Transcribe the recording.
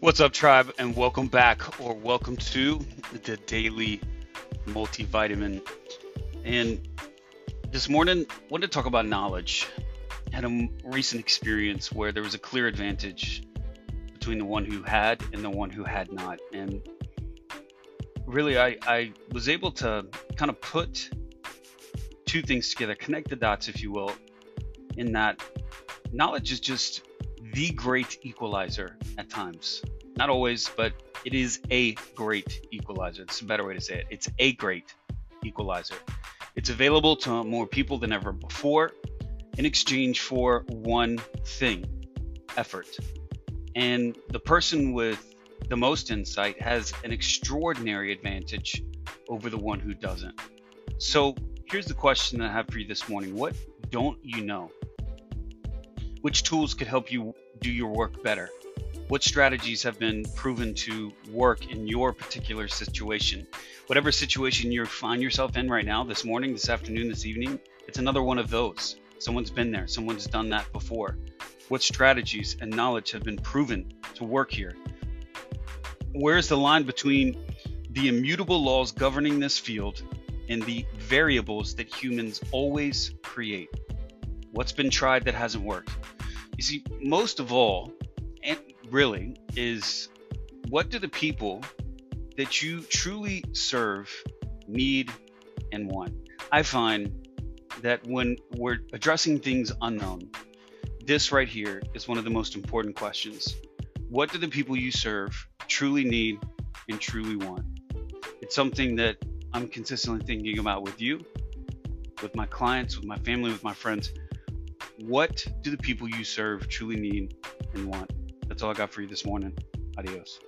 What's up, tribe, and welcome back, or welcome to the daily multivitamin. And this morning, I wanted to talk about knowledge. I had a recent experience where there was a clear advantage between the one who had and the one who had not. And really, I, I was able to kind of put two things together, connect the dots, if you will, in that knowledge is just the great equalizer at times. Not always, but it is a great equalizer. It's a better way to say it. It's a great equalizer. It's available to more people than ever before in exchange for one thing effort. And the person with the most insight has an extraordinary advantage over the one who doesn't. So here's the question I have for you this morning What don't you know? Which tools could help you do your work better? What strategies have been proven to work in your particular situation? Whatever situation you find yourself in right now, this morning, this afternoon, this evening, it's another one of those. Someone's been there, someone's done that before. What strategies and knowledge have been proven to work here? Where's the line between the immutable laws governing this field and the variables that humans always create? What's been tried that hasn't worked? You see, most of all, and really, is what do the people that you truly serve need and want? I find that when we're addressing things unknown, this right here is one of the most important questions. What do the people you serve truly need and truly want? It's something that I'm consistently thinking about with you, with my clients, with my family, with my friends what do the people you serve truly need and want? That's all I got for you this morning. Adios.